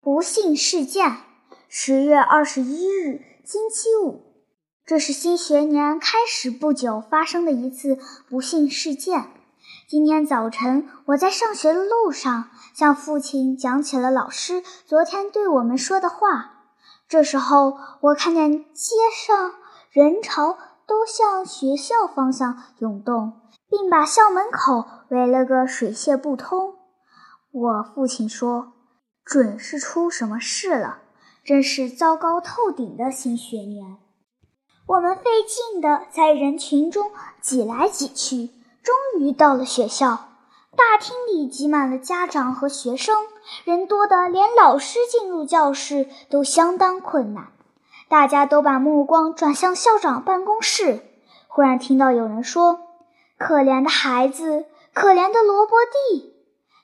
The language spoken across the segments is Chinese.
不幸事件，十月二十一日，星期五。这是新学年开始不久发生的一次不幸事件。今天早晨，我在上学的路上，向父亲讲起了老师昨天对我们说的话。这时候，我看见街上人潮都向学校方向涌动，并把校门口围了个水泄不通。我父亲说。准是出什么事了，真是糟糕透顶的新学年。我们费劲地在人群中挤来挤去，终于到了学校。大厅里挤满了家长和学生，人多得连老师进入教室都相当困难。大家都把目光转向校长办公室。忽然听到有人说：“可怜的孩子，可怜的萝卜地。”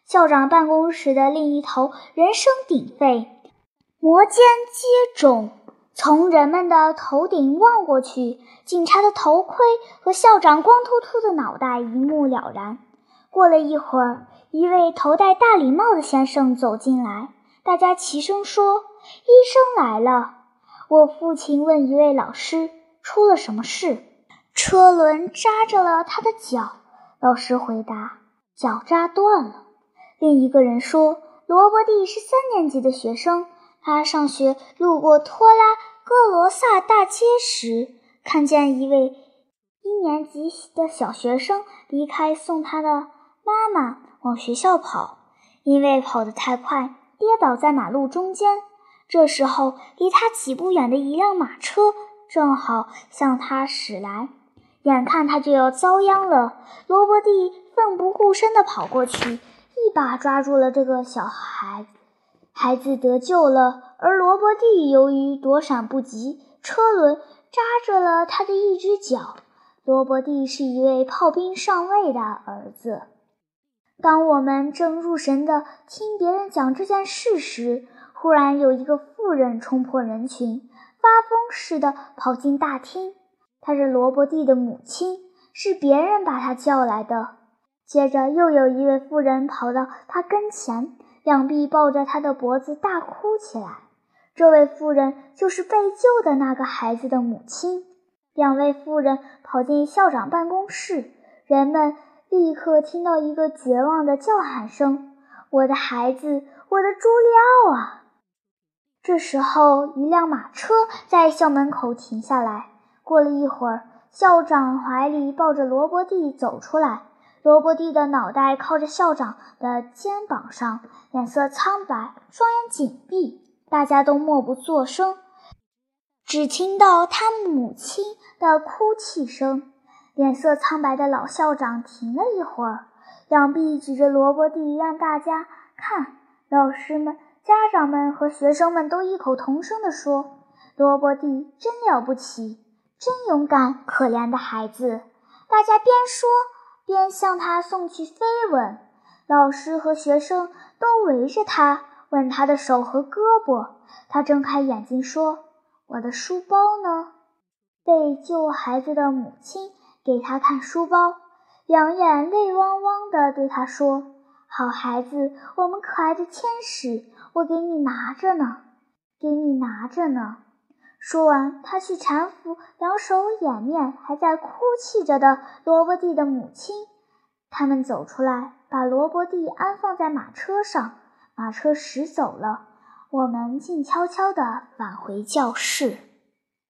校长办公室的另一头人声鼎沸，摩肩接踵。从人们的头顶望过去，警察的头盔和校长光秃秃的脑袋一目了然。过了一会儿，一位头戴大礼帽的先生走进来，大家齐声说：“医生来了。”我父亲问一位老师：“出了什么事？”“车轮扎着了他的脚。”老师回答：“脚扎断了。”另一个人说：“罗伯蒂是三年级的学生，他上学路过托拉戈罗萨大街时，看见一位一年级的小学生离开送他的妈妈往学校跑，因为跑得太快，跌倒在马路中间。这时候，离他几步远的一辆马车正好向他驶来，眼看他就要遭殃了，罗伯蒂奋不顾身地跑过去。”一把抓住了这个小孩，孩子得救了。而罗伯蒂由于躲闪不及，车轮扎着了他的一只脚。罗伯蒂是一位炮兵上尉的儿子。当我们正入神的听别人讲这件事时，忽然有一个妇人冲破人群，发疯似的跑进大厅。她是罗伯蒂的母亲，是别人把她叫来的。接着，又有一位妇人跑到他跟前，两臂抱着他的脖子大哭起来。这位妇人就是被救的那个孩子的母亲。两位妇人跑进校长办公室，人们立刻听到一个绝望的叫喊声：“我的孩子，我的朱利奥啊！”这时候，一辆马车在校门口停下来。过了一会儿，校长怀里抱着罗伯蒂走出来。罗伯蒂的脑袋靠着校长的肩膀上，脸色苍白，双眼紧闭，大家都默不作声，只听到他母亲的哭泣声。脸色苍白的老校长停了一会儿，两臂举着罗伯蒂，让大家看。老师们、家长们和学生们都异口同声地说：“罗伯蒂真了不起，真勇敢，可怜的孩子。”大家边说。便向他送去飞吻，老师和学生都围着他，吻他的手和胳膊。他睁开眼睛说：“我的书包呢？”被救孩子的母亲给他看书包，两眼泪汪汪地对他说：“好孩子，我们可爱的天使，我给你拿着呢，给你拿着呢。”说完，他去搀扶两手掩面还在哭泣着的萝卜地的母亲。他们走出来，把萝卜地安放在马车上。马车驶走了，我们静悄悄地返回教室。